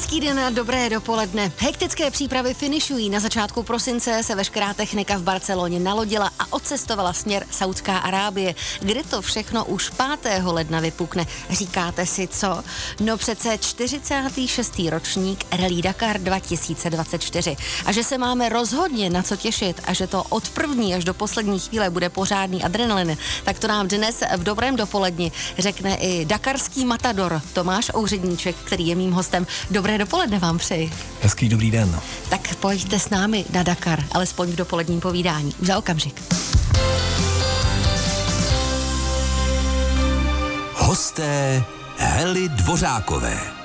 Hezký den a dobré dopoledne. Hektické přípravy finišují. Na začátku prosince se veškerá technika v Barceloně nalodila a odcestovala směr Saudská Arábie, kde to všechno už 5. ledna vypukne. Říkáte si co? No přece 46. ročník Rally Dakar 2024. A že se máme rozhodně na co těšit a že to od první až do poslední chvíle bude pořádný adrenalin, tak to nám dnes v dobrém dopoledni řekne i dakarský matador Tomáš Ouředníček, který je mým hostem. Dobré dopoledne vám přeji. Hezký dobrý den. Tak pojďte s námi na Dakar, alespoň v dopoledním povídání. Už za okamžik. Hosté Hely Dvořákové.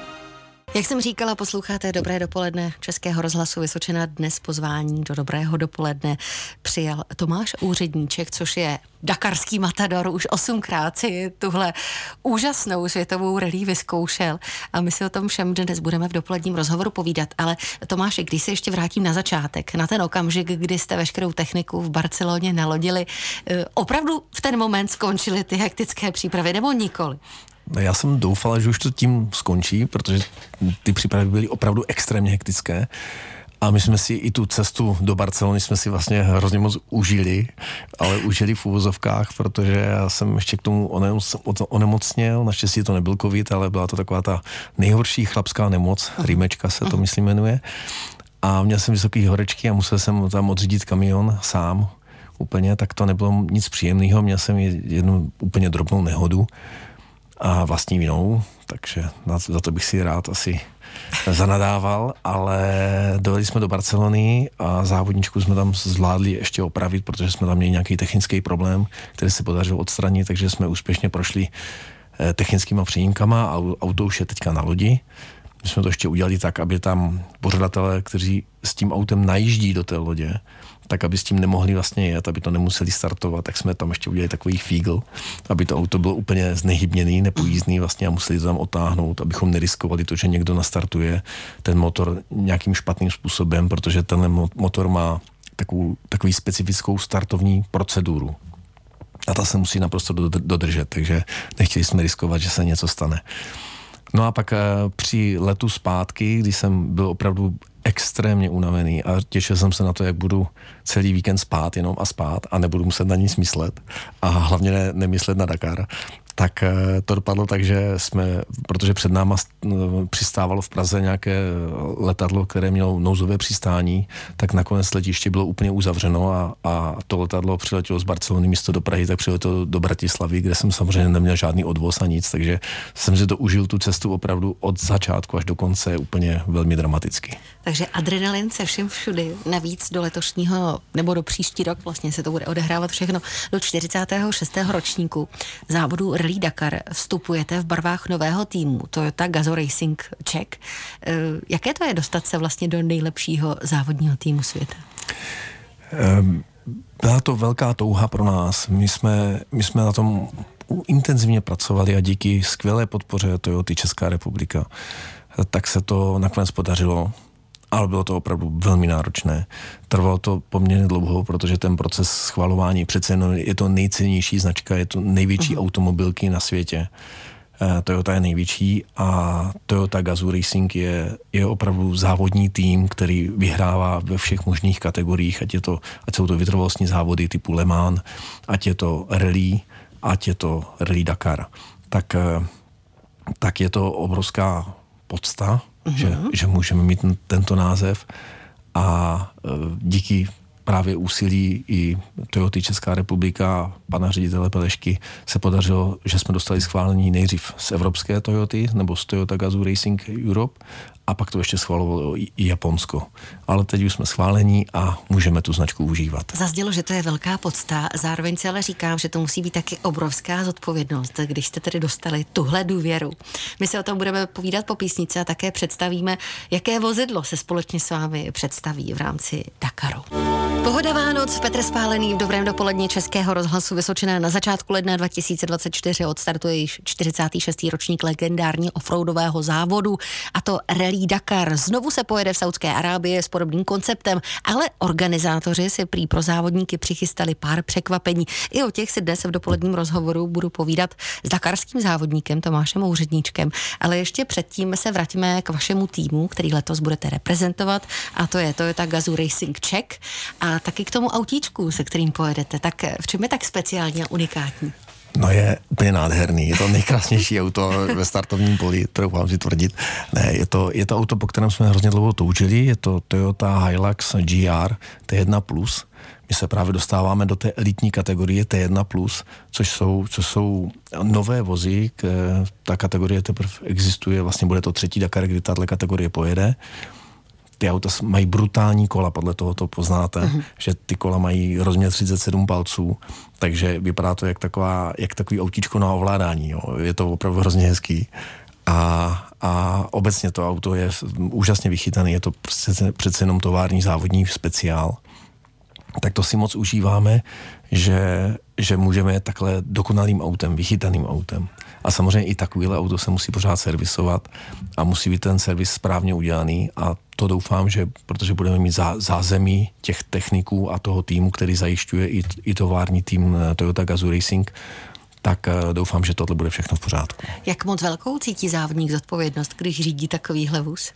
Jak jsem říkala, posloucháte Dobré dopoledne Českého rozhlasu Vysočina. Dnes pozvání do Dobrého dopoledne přijal Tomáš Úředníček, což je dakarský matador, už osmkrát si tuhle úžasnou světovou relí vyzkoušel a my si o tom všem dnes budeme v dopoledním rozhovoru povídat. Ale Tomáš, když se ještě vrátím na začátek, na ten okamžik, kdy jste veškerou techniku v Barceloně nalodili, eh, opravdu v ten moment skončily ty hektické přípravy nebo nikoli? No, já jsem doufala, že už to tím skončí, protože ty přípravy byly opravdu extrémně hektické. A my jsme si i tu cestu do Barcelony jsme si vlastně hrozně moc užili, ale užili v úvozovkách, protože já jsem ještě k tomu onemocněl, naštěstí to nebyl covid, ale byla to taková ta nejhorší chlapská nemoc, rýmečka se to myslím jmenuje. A měl jsem vysoké horečky a musel jsem tam odřídit kamion sám úplně, tak to nebylo nic příjemného, měl jsem jednu úplně drobnou nehodu a vlastní vinou, takže za to bych si rád asi zanadával, ale dojeli jsme do Barcelony a závodničku jsme tam zvládli ještě opravit, protože jsme tam měli nějaký technický problém, který se podařilo odstranit, takže jsme úspěšně prošli eh, technickýma přímkama a auto už je teďka na lodi. My jsme to ještě udělali tak, aby tam pořadatelé, kteří s tím autem najíždí do té lodě, tak aby s tím nemohli vlastně jet, aby to nemuseli startovat, tak jsme tam ještě udělali takový fígl, aby to auto bylo úplně znehybněný, nepojízdný vlastně a museli to tam otáhnout, abychom neriskovali to, že někdo nastartuje ten motor nějakým špatným způsobem, protože ten motor má takovou, takový specifickou startovní proceduru. A ta se musí naprosto dodržet, takže nechtěli jsme riskovat, že se něco stane. No a pak eh, při letu zpátky, kdy jsem byl opravdu extrémně unavený a těšil jsem se na to, jak budu celý víkend spát jenom a spát a nebudu muset na nic myslet a hlavně ne, nemyslet na Dakar, tak eh, to dopadlo tak, že jsme, protože před náma přistávalo v Praze nějaké letadlo, které mělo nouzové přistání, tak nakonec letiště bylo úplně uzavřeno a, a to letadlo přiletělo z Barcelony místo do Prahy, tak přiletělo do Bratislavy, kde jsem samozřejmě neměl žádný odvoz a nic, takže jsem si to užil tu cestu opravdu od začátku až do konce úplně velmi dramaticky. Takže adrenalin se všem všudy, navíc do letošního nebo do příští rok vlastně se to bude odehrávat všechno do 46. ročníku závodu Rally Dakar vstupujete v barvách nového týmu Toyota Gazoo Racing Czech. Eh, jaké to je dostat se vlastně do nejlepšího závodního týmu světa? Um, byla to velká touha pro nás. My jsme, my jsme na tom intenzivně pracovali a díky skvělé podpoře Toyota Česká republika, tak se to nakonec podařilo ale bylo to opravdu velmi náročné. Trvalo to poměrně dlouho, protože ten proces schvalování přece jenom je to nejcennější značka, je to největší uh-huh. automobilky na světě. Uh, Toyota je největší a Toyota Gazoo Racing je, je opravdu závodní tým, který vyhrává ve všech možných kategoriích, ať, je to, ať jsou to vytrvalostní závody typu Le Mans, ať je to rally, ať je to rally Dakar. Tak, uh, tak je to obrovská podsta, uh-huh. že, že můžeme mít ten, tento název a e, díky právě úsilí i Toyota Česká republika, pana ředitele Pelešky, se podařilo, že jsme dostali schválení nejdřív z evropské Toyoty nebo z Toyota Gazoo Racing Europe a pak to ještě schvalovalo i Japonsko. Ale teď už jsme schválení a můžeme tu značku užívat. Zazdělo, že to je velká podsta, zároveň si ale říkám, že to musí být taky obrovská zodpovědnost, když jste tedy dostali tuhle důvěru. My se o tom budeme povídat po písnici a také představíme, jaké vozidlo se společně s vámi představí v rámci Dakaru. Pohoda Vánoc, Petr Spálený v dobrém dopolední Českého rozhlasu Vysočená na začátku ledna 2024 odstartuje již 46. ročník legendární offroadového závodu a to Rally Dakar. Znovu se pojede v Saudské Arábii s podobným konceptem, ale organizátoři si prý pro závodníky přichystali pár překvapení. I o těch si dnes v dopoledním rozhovoru budu povídat s dakarským závodníkem Tomášem Úředníčkem. Ale ještě předtím se vrátíme k vašemu týmu, který letos budete reprezentovat a to je Toyota Gazoo Racing Czech. A taky k tomu autíčku, se kterým pojedete. Tak v čem je tak speciální a unikátní? No je úplně nádherný, je to nejkrásnější auto ve startovním poli, to vám si tvrdit. Ne, je to, je to auto, po kterém jsme hrozně dlouho toužili, je to Toyota Hilux GR T1+. My se právě dostáváme do té elitní kategorie T1+, což jsou, což jsou nové vozy, k, ta kategorie teprve existuje, vlastně bude to třetí Dakar, kdy tato kategorie pojede ty auta mají brutální kola, podle toho to poznáte, uh-huh. že ty kola mají rozměr 37 palců, takže vypadá to jak, taková, jak takový autíčko na ovládání. Jo. Je to opravdu hrozně hezký. A, a obecně to auto je úžasně vychytané, je to přece, přece jenom tovární závodní speciál. Tak to si moc užíváme, že, že můžeme jet takhle dokonalým autem, vychytaným autem. A samozřejmě i takovýhle auto se musí pořád servisovat a musí být ten servis správně udělaný a to doufám, že protože budeme mít zá, zázemí těch techniků a toho týmu, který zajišťuje i, i tovární tým eh, Toyota Gazoo Racing, tak uh, doufám, že tohle bude všechno v pořádku. Jak moc velkou cítí závodník zodpovědnost, když řídí takovýhle vůz?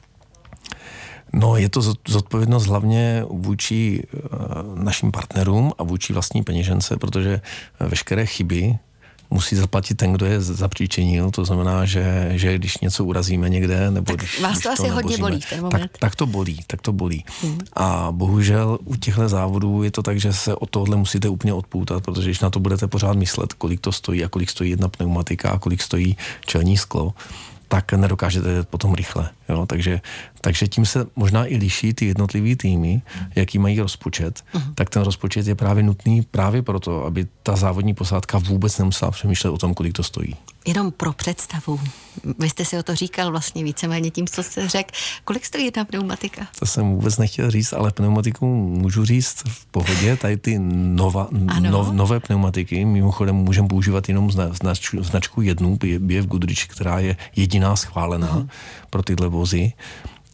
No, je to zodpovědnost hlavně vůči uh, našim partnerům a vůči vlastní peněžence, protože veškeré chyby, musí zaplatit ten, kdo je zapříčinil. To znamená, že, že když něco urazíme někde, nebo tak když. Vás to když asi to hodně bolí v ten moment. Tak, tak to bolí, tak to bolí. Hmm. A bohužel u těchto závodů je to tak, že se od tohohle musíte úplně odpoutat, protože když na to budete pořád myslet, kolik to stojí a kolik stojí jedna pneumatika a kolik stojí čelní sklo, tak nedokážete jet potom rychle. Jo? Takže, takže tím se možná i liší ty jednotlivý týmy, jaký mají rozpočet, uh-huh. tak ten rozpočet je právě nutný právě proto, aby ta závodní posádka vůbec nemusela přemýšlet o tom, kolik to stojí. Jenom pro představu. Vy jste si o to říkal vlastně víceméně tím, co jste řekl. Kolik stojí jedna pneumatika? To jsem vůbec nechtěl říct, ale pneumatiku můžu říct v pohodě. Tady ty nova, no, nové pneumatiky mimochodem můžeme používat jenom značku, značku jednu, BF Goodrich, která je jediná schválená uh-huh. pro tyhle vozy,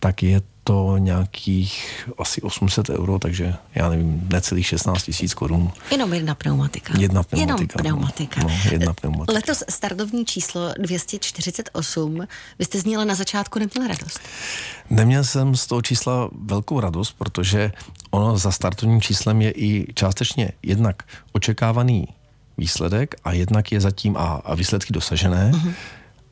tak je to nějakých asi 800 euro, takže já nevím, necelých 16 tisíc korun. Jenom jedna pneumatika. Jedna pneumatika. Jenom pneumatika. No, jedna pneumatika. Letos startovní číslo 248. Vy jste zněla na začátku neměl radost? Neměl jsem z toho čísla velkou radost, protože ono za startovním číslem je i částečně jednak očekávaný výsledek a jednak je zatím a, a výsledky dosažené. Uh-huh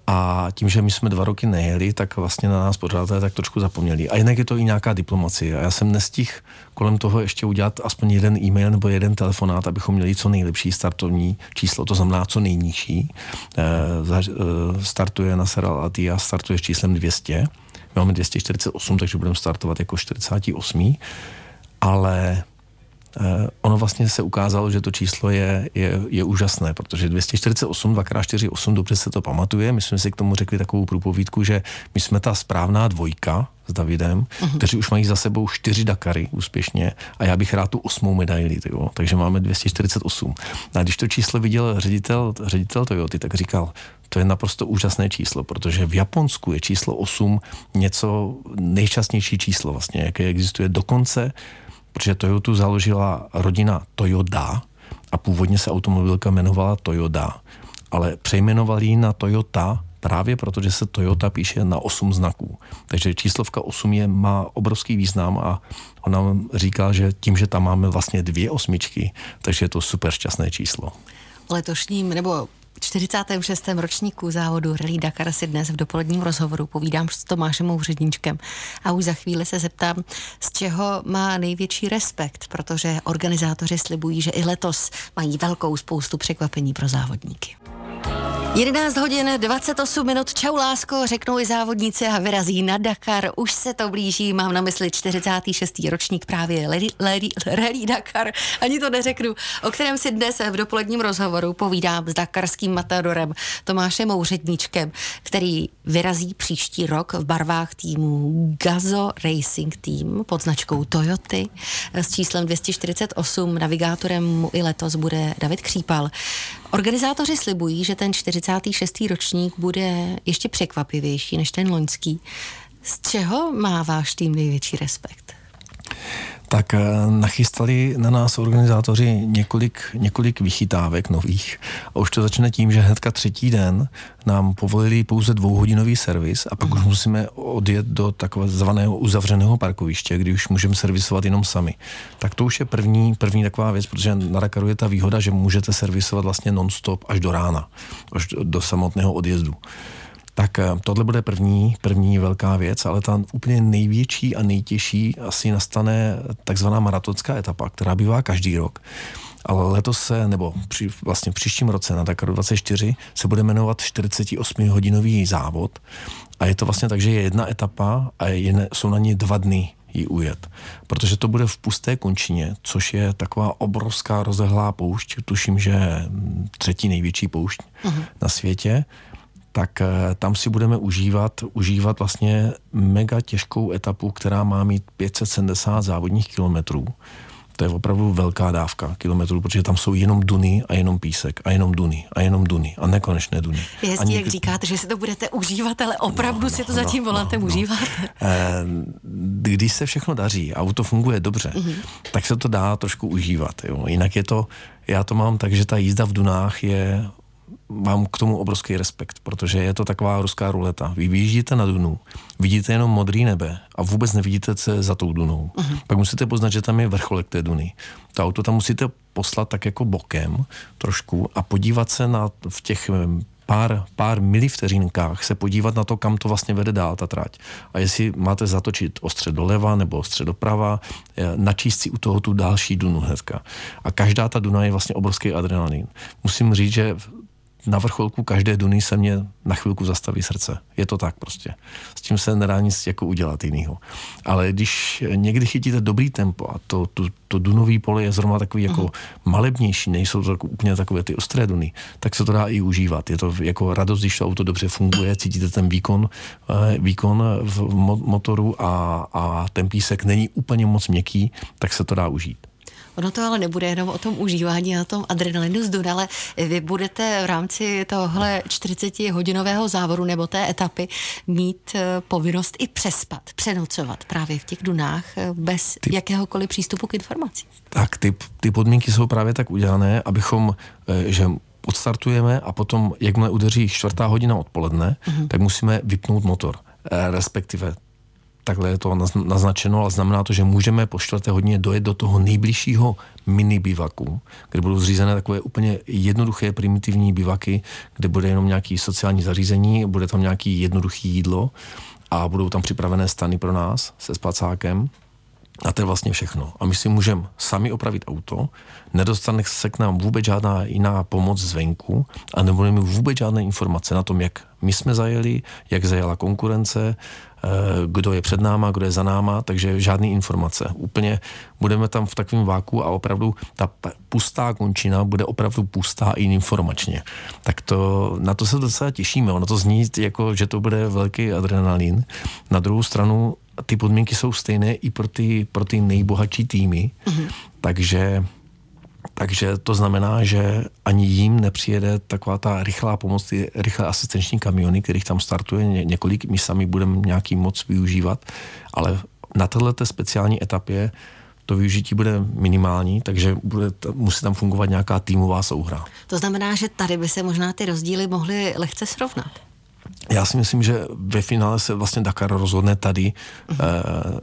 a tím, že my jsme dva roky nejeli, tak vlastně na nás pořádatelé tak trošku zapomněli. A jinak je to i nějaká diplomacie. A já jsem nestihl kolem toho ještě udělat aspoň jeden e-mail nebo jeden telefonát, abychom měli co nejlepší startovní číslo, to znamená co nejnižší. E, startuje na Seral a startuje s číslem 200. My máme 248, takže budeme startovat jako 48. Ale ono vlastně se ukázalo, že to číslo je, je, je úžasné, protože 248, 2x4, dobře se to pamatuje. My jsme si k tomu řekli takovou průpovídku, že my jsme ta správná dvojka s Davidem, uh-huh. kteří už mají za sebou čtyři Dakary úspěšně a já bych rád tu osmou medaili, tyjo. takže máme 248. A když to číslo viděl ředitel, ředitel Toyoty, tak říkal, to je naprosto úžasné číslo, protože v Japonsku je číslo 8 něco nejčastnější číslo vlastně, jaké existuje dokonce protože Toyotu založila rodina Toyoda a původně se automobilka jmenovala Toyoda, ale přejmenovali ji na Toyota právě protože se Toyota píše na 8 znaků. Takže číslovka 8 je, má obrovský význam a ona říká, že tím, že tam máme vlastně dvě osmičky, takže je to super šťastné číslo. Letošním nebo 46. ročníku závodu Rally Dakar si dnes v dopoledním rozhovoru povídám s Tomášem Úředníčkem a už za chvíli se zeptám, z čeho má největší respekt, protože organizátoři slibují, že i letos mají velkou spoustu překvapení pro závodníky. 11 hodin 28 minut. Čau lásko, řeknou i závodníci a vyrazí na Dakar. Už se to blíží, mám na mysli 46. ročník právě Rally Dakar, ani to neřeknu, o kterém si dnes v dopoledním rozhovoru povídám s dakarským matadorem Tomášem Mouředníčkem, který vyrazí příští rok v barvách týmu Gazo Racing Team pod značkou Toyoty s číslem 248. Navigátorem mu i letos bude David Křípal. Organizátoři slibují, že ten 46. ročník bude ještě překvapivější než ten loňský. Z čeho má váš tým největší respekt? Tak eh, nachystali na nás organizátoři několik, několik vychytávek nových. A už to začne tím, že hnedka třetí den nám povolili pouze dvouhodinový servis a pak mm. už mhm. musíme odjet do takového zvaného uzavřeného parkoviště, kdy už můžeme servisovat jenom sami. Tak to už je první, první taková věc, protože na Dakaru je ta výhoda, že můžete servisovat vlastně non-stop až do rána, až do samotného odjezdu. Tak eh, tohle bude první, první velká věc, ale ta úplně největší a nejtěžší asi nastane takzvaná maratonská etapa, která bývá každý rok. Ale letos se, nebo při, vlastně v příštím roce na Dakaru 24 se bude jmenovat 48-hodinový závod a je to vlastně tak, že je jedna etapa a je, jsou na ní dva dny ji ujet. Protože to bude v pusté končině, což je taková obrovská rozehlá poušť, tuším, že třetí největší poušť uh-huh. na světě tak eh, tam si budeme užívat, užívat vlastně mega těžkou etapu, která má mít 570 závodních kilometrů. To je opravdu velká dávka kilometrů, protože tam jsou jenom duny a jenom písek a jenom duny a jenom duny a nekonečné duny. Je hezký, někdy... jak říkáte, že si to budete užívat, ale opravdu no, no, si to no, zatím no, voláte no, užívat. Eh, když se všechno daří a auto funguje dobře, mm-hmm. tak se to dá trošku užívat. Jo. Jinak je to, já to mám tak, že ta jízda v dunách je mám k tomu obrovský respekt, protože je to taková ruská ruleta. Vy vyjíždíte na Dunu, vidíte jenom modrý nebe a vůbec nevidíte se za tou Dunou. Uh-huh. Pak musíte poznat, že tam je vrcholek té Duny. To auto tam musíte poslat tak jako bokem trošku a podívat se na v těch pár, pár milivteřinkách se podívat na to, kam to vlastně vede dál ta trať. A jestli máte zatočit ostře doleva nebo ostře doprava, načíst si u toho tu další dunu hnedka. A každá ta duna je vlastně obrovský adrenalin. Musím říct, že na vrcholku každé duny se mě na chvilku zastaví srdce. Je to tak prostě. S tím se nedá nic jako udělat jinýho. Ale když někdy chytíte dobrý tempo a to, to, to dunový pole je zrovna takový jako uh-huh. malebnější, nejsou to tak, úplně takové ty ostré duny, tak se to dá i užívat. Je to jako radost, když to auto dobře funguje, cítíte ten výkon, eh, výkon v motoru a, a ten písek není úplně moc měkký, tak se to dá užít. Ono to ale nebude jenom o tom užívání a o tom adrenalinu z Dun, ale vy budete v rámci tohle 40-hodinového závodu nebo té etapy mít eh, povinnost i přespat, přenocovat právě v těch Dunách eh, bez ty, jakéhokoliv přístupu k informacím. Tak, ty, ty podmínky jsou právě tak udělané, abychom, eh, že odstartujeme a potom, jakmile udeří čtvrtá hodina odpoledne, uh-huh. tak musíme vypnout motor respektive takhle je to naznačeno, ale znamená to, že můžeme po čtvrté hodině dojet do toho nejbližšího mini bivaku, kde budou zřízené takové úplně jednoduché primitivní bivaky, kde bude jenom nějaký sociální zařízení, bude tam nějaký jednoduchý jídlo a budou tam připravené stany pro nás se spacákem. A to je vlastně všechno. A my si můžeme sami opravit auto, nedostane se k nám vůbec žádná jiná pomoc zvenku a nebudeme vůbec žádné informace na tom, jak my jsme zajeli, jak zajela konkurence, eh, kdo je před náma, kdo je za náma, takže žádné informace. Úplně budeme tam v takovém váku a opravdu ta pustá končina bude opravdu pustá i informačně. Tak to, na to se docela těšíme. Ono to zní jako, že to bude velký adrenalin. Na druhou stranu ty podmínky jsou stejné i pro ty, pro ty nejbohatší týmy, mm-hmm. takže takže to znamená, že ani jim nepřijede taková ta rychlá pomoc, ty rychlé asistenční kamiony, kterých tam startuje ně, několik, my sami budeme nějaký moc využívat, ale na této speciální etapě to využití bude minimální, takže bude, musí tam fungovat nějaká týmová souhra. To znamená, že tady by se možná ty rozdíly mohly lehce srovnat. Já si myslím, že ve finále se vlastně Dakar rozhodne tady uh-huh.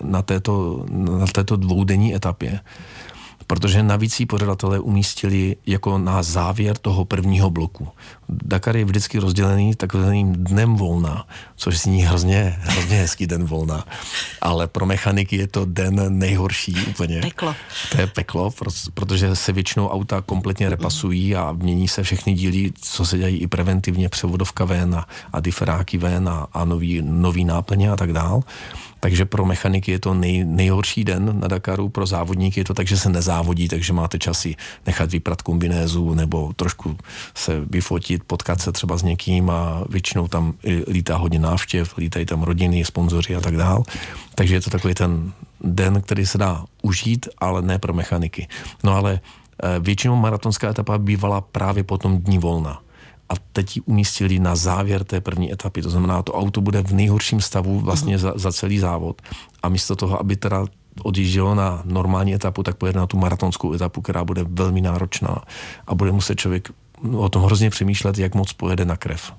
na, této, na této dvoudenní etapě protože navíc ji pořadatelé umístili jako na závěr toho prvního bloku. Dakar je vždycky rozdělený takovým dnem volna, což zní hrozně, hrozně hezký den volna, ale pro mechaniky je to den nejhorší úplně. Peklo. To je peklo, protože se většinou auta kompletně repasují a mění se všechny díly, co se dějí i preventivně, převodovka ven a, a diferáky ven a, a nový, nový náplně a tak dál. Takže pro mechaniky je to nej, nejhorší den na Dakaru, pro závodníky je to tak, že se nezávodí, takže máte časy nechat vyprat kombinézu nebo trošku se vyfotit, potkat se třeba s někým a většinou tam lítá hodně návštěv, lítají tam rodiny, sponzoři a tak dál. Takže je to takový ten den, který se dá užít, ale ne pro mechaniky. No ale eh, většinou maratonská etapa bývala právě po tom dní volna a teď ji umístili na závěr té první etapy. To znamená, to auto bude v nejhorším stavu vlastně za, za celý závod. A místo toho, aby teda odjíždělo na normální etapu, tak pojede na tu maratonskou etapu, která bude velmi náročná a bude muset člověk o tom hrozně přemýšlet, jak moc pojede na krev.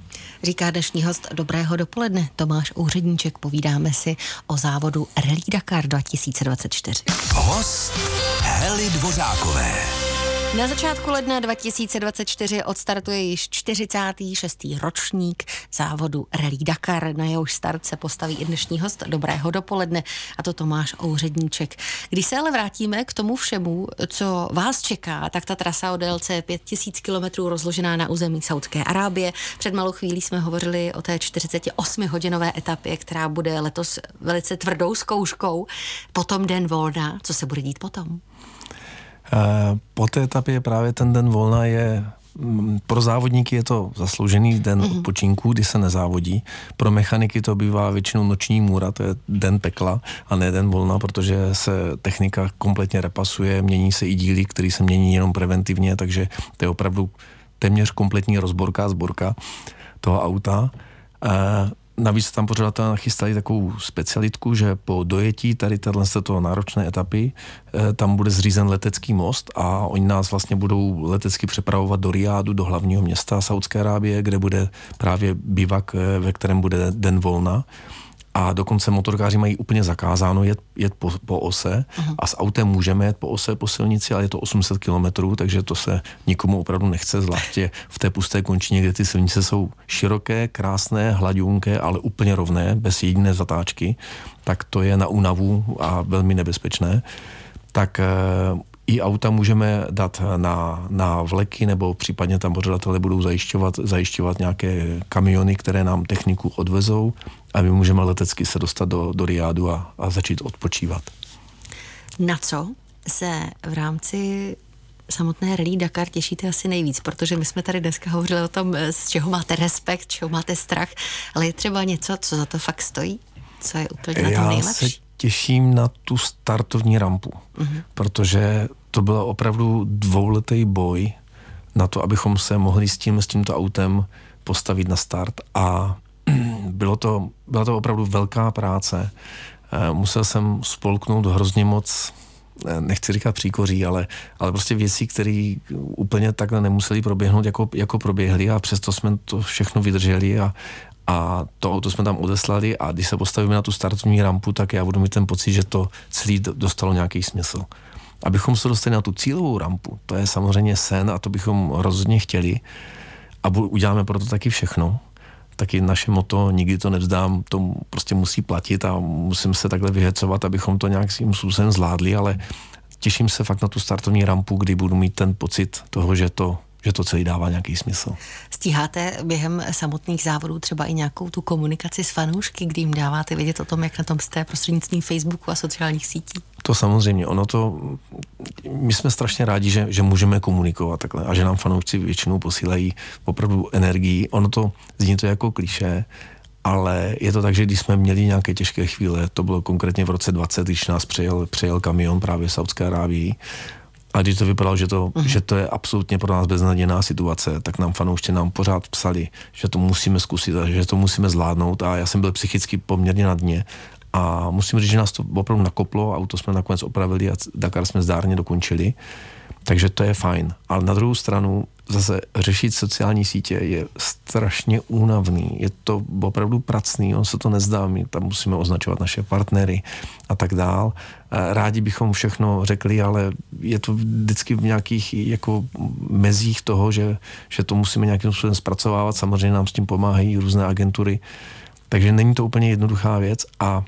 Říká dnešní host Dobrého dopoledne Tomáš Úředníček. Povídáme si o závodu Rally Dakar 2024. Host Heli Dvořákové. Na začátku ledna 2024 odstartuje již 46. ročník závodu Rally Dakar. Na jehož start se postaví i dnešní host Dobrého dopoledne a to Tomáš Ouředníček. Když se ale vrátíme k tomu všemu, co vás čeká, tak ta trasa o délce 5000 km rozložená na území Saudské Arábie. Před malou chvílí jsme hovořili o té 48-hodinové etapě, která bude letos velice tvrdou zkouškou. Potom den volna. Co se bude dít potom? Eh, po té etapě právě ten den volna je mm, pro závodníky je to zasloužený den mm-hmm. odpočinku, kdy se nezávodí. Pro mechaniky to bývá většinou noční můra, to je den pekla a ne den volna, protože se technika kompletně repasuje, mění se i díly, které se mění jenom preventivně, takže to je opravdu téměř kompletní rozborka a zborka toho auta. Navíc tam pořadatelé nachystali takovou specialitku, že po dojetí tady této náročné etapy eh, tam bude zřízen letecký most a oni nás vlastně budou letecky přepravovat do Riádu, do hlavního města Saudské Arábie, kde bude právě bivak, eh, ve kterém bude den volna a dokonce motorkáři mají úplně zakázáno jet, jet po, po ose uh-huh. a s autem můžeme jet po ose po silnici, ale je to 800 kilometrů, takže to se nikomu opravdu nechce, zvláště v té pusté končině, kde ty silnice jsou široké, krásné, hladunké, ale úplně rovné, bez jediné zatáčky, tak to je na únavu a velmi nebezpečné. Tak eh, i auta můžeme dát na, na vleky, nebo případně tam pořadatelé budou zajišťovat, zajišťovat nějaké kamiony, které nám techniku odvezou a my můžeme letecky se dostat do, do Riádu a, a začít odpočívat. Na co se v rámci samotné Rally Dakar těšíte asi nejvíc, protože my jsme tady dneska hovořili o tom, z čeho máte respekt, z čeho máte strach, ale je třeba něco, co za to fakt stojí? Co je úplně na tom nejlepší? Já se těším na tu startovní rampu, uh-huh. protože to byl opravdu dvouletý boj na to, abychom se mohli s, tím, s tímto autem postavit na start a bylo to, byla to opravdu velká práce. Eh, musel jsem spolknout hrozně moc eh, nechci říkat příkoří, ale, ale prostě věcí, které úplně takhle nemuseli proběhnout, jako, jako proběhly a přesto jsme to všechno vydrželi a, a to auto jsme tam odeslali a když se postavíme na tu startovní rampu, tak já budu mít ten pocit, že to celý dostalo nějaký smysl. Abychom se dostali na tu cílovou rampu, to je samozřejmě sen a to bychom rozhodně chtěli a uděláme proto taky všechno, taky naše moto, nikdy to nevzdám, to prostě musí platit a musím se takhle vyhecovat, abychom to nějakým způsobem zvládli, ale těším se fakt na tu startovní rampu, kdy budu mít ten pocit toho, že to že to celý dává nějaký smysl. Stíháte během samotných závodů třeba i nějakou tu komunikaci s fanoušky, kdy jim dáváte vědět o tom, jak na tom jste prostřednictvím Facebooku a sociálních sítí? To samozřejmě, ono to, my jsme strašně rádi, že, že můžeme komunikovat takhle a že nám fanoušci většinou posílají opravdu energii. Ono to zní to jako kliše, ale je to tak, že když jsme měli nějaké těžké chvíle, to bylo konkrétně v roce 20, když nás přejel, přejel kamion právě v Saudské Arábii, a když to vypadalo, že to, uh-huh. že to je absolutně pro nás beznadějná situace, tak nám fanoušci nám pořád psali, že to musíme zkusit a že to musíme zvládnout a já jsem byl psychicky poměrně na dně A musím říct, že nás to opravdu nakoplo, auto jsme nakonec opravili a Dakar jsme zdárně dokončili. Takže to je fajn. Ale na druhou stranu zase řešit sociální sítě je strašně únavný. Je to opravdu pracný, on se to nezdá, my tam musíme označovat naše partnery a tak dál. Rádi bychom všechno řekli, ale je to vždycky v nějakých jako mezích toho, že, že to musíme nějakým způsobem zpracovávat. Samozřejmě nám s tím pomáhají různé agentury. Takže není to úplně jednoduchá věc a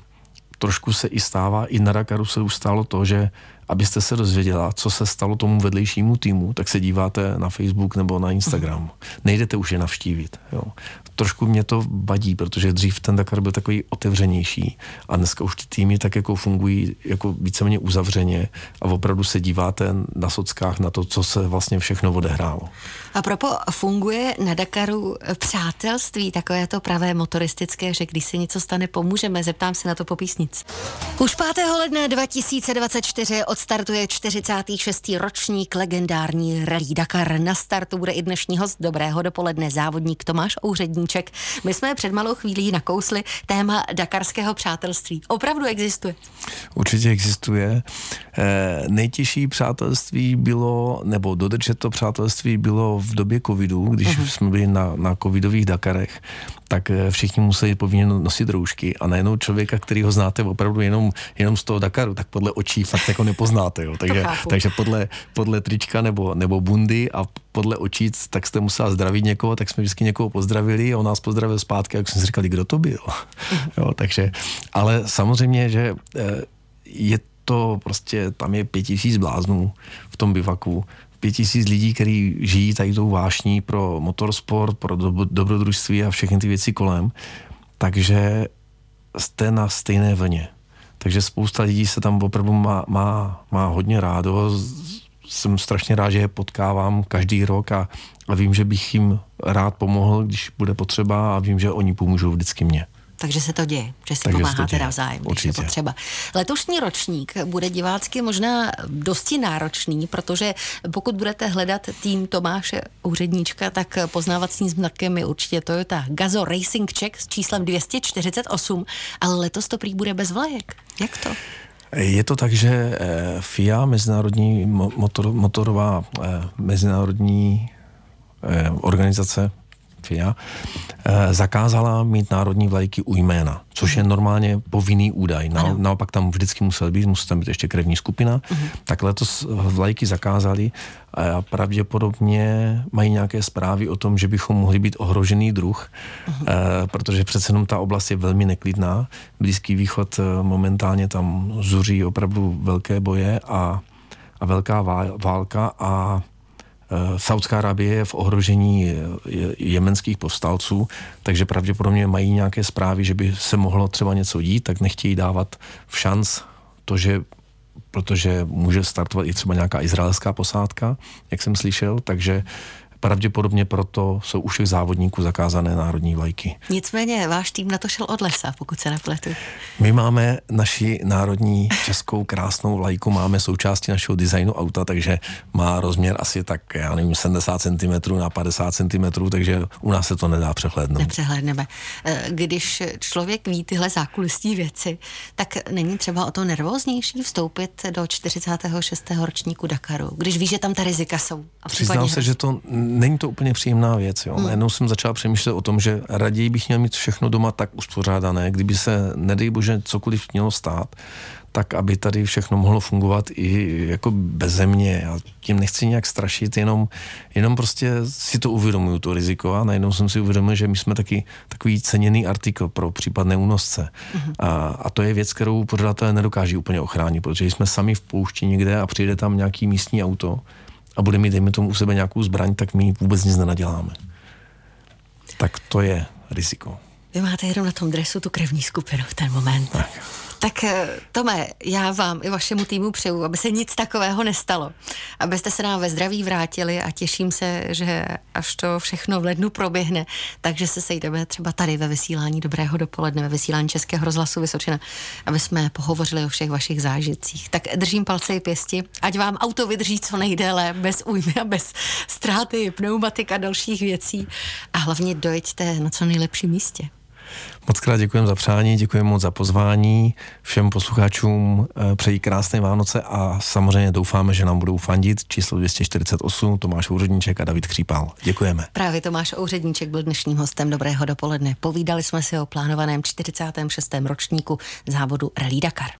trošku se i stává, i na Dakaru se už stalo to, že abyste se dozvěděla, co se stalo tomu vedlejšímu týmu, tak se díváte na Facebook nebo na Instagram. Nejdete už je navštívit. Jo. Trošku mě to vadí, protože dřív ten Dakar byl takový otevřenější a dneska už ty týmy tak jako fungují jako víceméně uzavřeně a opravdu se díváte na sockách na to, co se vlastně všechno odehrálo. A propo, funguje na Dakaru přátelství, takové to pravé motoristické, že když se něco stane, pomůžeme, zeptám se na to po písnic. Už 5. ledna 2024 odstartuje 46. ročník legendární Rally Dakar. Na startu bude i dnešní host Dobrého dopoledne závodník Tomáš Ouředníček. My jsme před malou chvílí nakousli téma dakarského přátelství. Opravdu existuje? Určitě existuje. E, nejtěžší přátelství bylo, nebo dodržet to přátelství bylo v době covidu, když uh-huh. jsme byli na, na covidových Dakarech, tak eh, všichni museli povinně nosit roušky a najednou člověka, který ho znáte opravdu jenom, jenom z toho Dakaru, tak podle očí fakt jako nepoznáte. Jo. Takže, takže podle, podle trička nebo, nebo bundy a podle očí, tak jste musela zdravit někoho, tak jsme vždycky někoho pozdravili a on nás pozdravil zpátky, jak jsme si říkali, kdo to byl. Mhm. jo, takže, ale samozřejmě, že eh, je to prostě, tam je pět tisíc bláznů v tom bivaku, pět tisíc lidí, kteří žijí tady tou vášní pro motorsport, pro do, dobrodružství a všechny ty věci kolem, takže jste na stejné vlně. Takže spousta lidí se tam opravdu má, má, má hodně rádo. Jsem strašně rád, že je potkávám každý rok a, a vím, že bych jim rád pomohl, když bude potřeba a vím, že oni pomůžou vždycky mě takže se to děje, že si takže pomáháte navzájem, když je potřeba. Letošní ročník bude divácky možná dosti náročný, protože pokud budete hledat tým Tomáše Úředníčka, tak poznávacím znakem je určitě Toyota Gazo Racing Check s číslem 248, ale letos to prý bude bez vlajek. Jak to? Je to tak, že eh, FIA, Mezinárodní motor, motorová eh, mezinárodní eh, organizace FIA, eh, zakázala mít národní vlajky u jména, což je normálně povinný údaj. Na, naopak tam vždycky musel být, musí tam být ještě krevní skupina. Uh-huh. Tak letos vlajky zakázali a pravděpodobně mají nějaké zprávy o tom, že bychom mohli být ohrožený druh, uh-huh. protože přece jenom ta oblast je velmi neklidná. Blízký východ eh, momentálně tam zuří opravdu velké boje a, a velká válka a Saudská Arábie je v ohrožení eh, jemenských povstalců, takže pravděpodobně mají nějaké zprávy, že by se mohlo třeba něco dít, tak nechtějí dávat v šanc to, že protože může startovat i třeba nějaká izraelská posádka, jak jsem slyšel, takže Pravděpodobně proto jsou u všech závodníků zakázané národní vlajky. Nicméně váš tým na to šel od lesa, pokud se nepletu. My máme naši národní českou krásnou vlajku, máme součástí našeho designu auta, takže má rozměr asi tak, já nevím, 70 cm na 50 cm, takže u nás se to nedá přehlédnout. Nepřehlédneme. Eh, když člověk ví tyhle zákulisní věci, tak není třeba o to nervóznější vstoupit do 46. ročníku Dakaru, když ví, že tam ta rizika jsou. A Přiznám se, že to není to úplně příjemná věc. Jo. Hmm. Najednou jsem začal přemýšlet o tom, že raději bych měl mít všechno doma tak uspořádané, kdyby se, nedej bože, cokoliv mělo stát, tak aby tady všechno mohlo fungovat i jako bez země. Já tím nechci nějak strašit, jenom, jenom prostě si to uvědomuju, to riziko a najednou jsem si uvědomil, že my jsme taky takový ceněný artikl pro případné únosce. Mm-hmm. A, a to je věc, kterou pořadatelé nedokáží úplně ochránit, protože jsme sami v poušti někde a přijde tam nějaký místní auto, a bude mít, dejme tomu, u sebe nějakou zbraň, tak my vůbec nic nenaděláme. Tak to je riziko. Vy máte jenom na tom dresu tu krevní skupinu v ten moment. Tak. Tak eh, Tome, já vám i vašemu týmu přeju, aby se nic takového nestalo. Abyste se nám ve zdraví vrátili a těším se, že až to všechno v lednu proběhne, takže se sejdeme třeba tady ve vysílání Dobrého dopoledne, ve vysílání Českého rozhlasu Vysočina, aby jsme pohovořili o všech vašich zážitcích. Tak držím palce i pěsti, ať vám auto vydrží co nejdéle, bez újmy a bez ztráty pneumatik a dalších věcí. A hlavně dojďte na co nejlepším místě. Moc krát děkujeme za přání, děkujeme moc za pozvání. Všem posluchačům eh, přeji krásné Vánoce a samozřejmě doufáme, že nám budou fandit. Číslo 248, Tomáš Úředníček a David Křípal. Děkujeme. Právě Tomáš Úředníček byl dnešním hostem Dobrého dopoledne. Povídali jsme si o plánovaném 46. ročníku závodu Rally Dakar.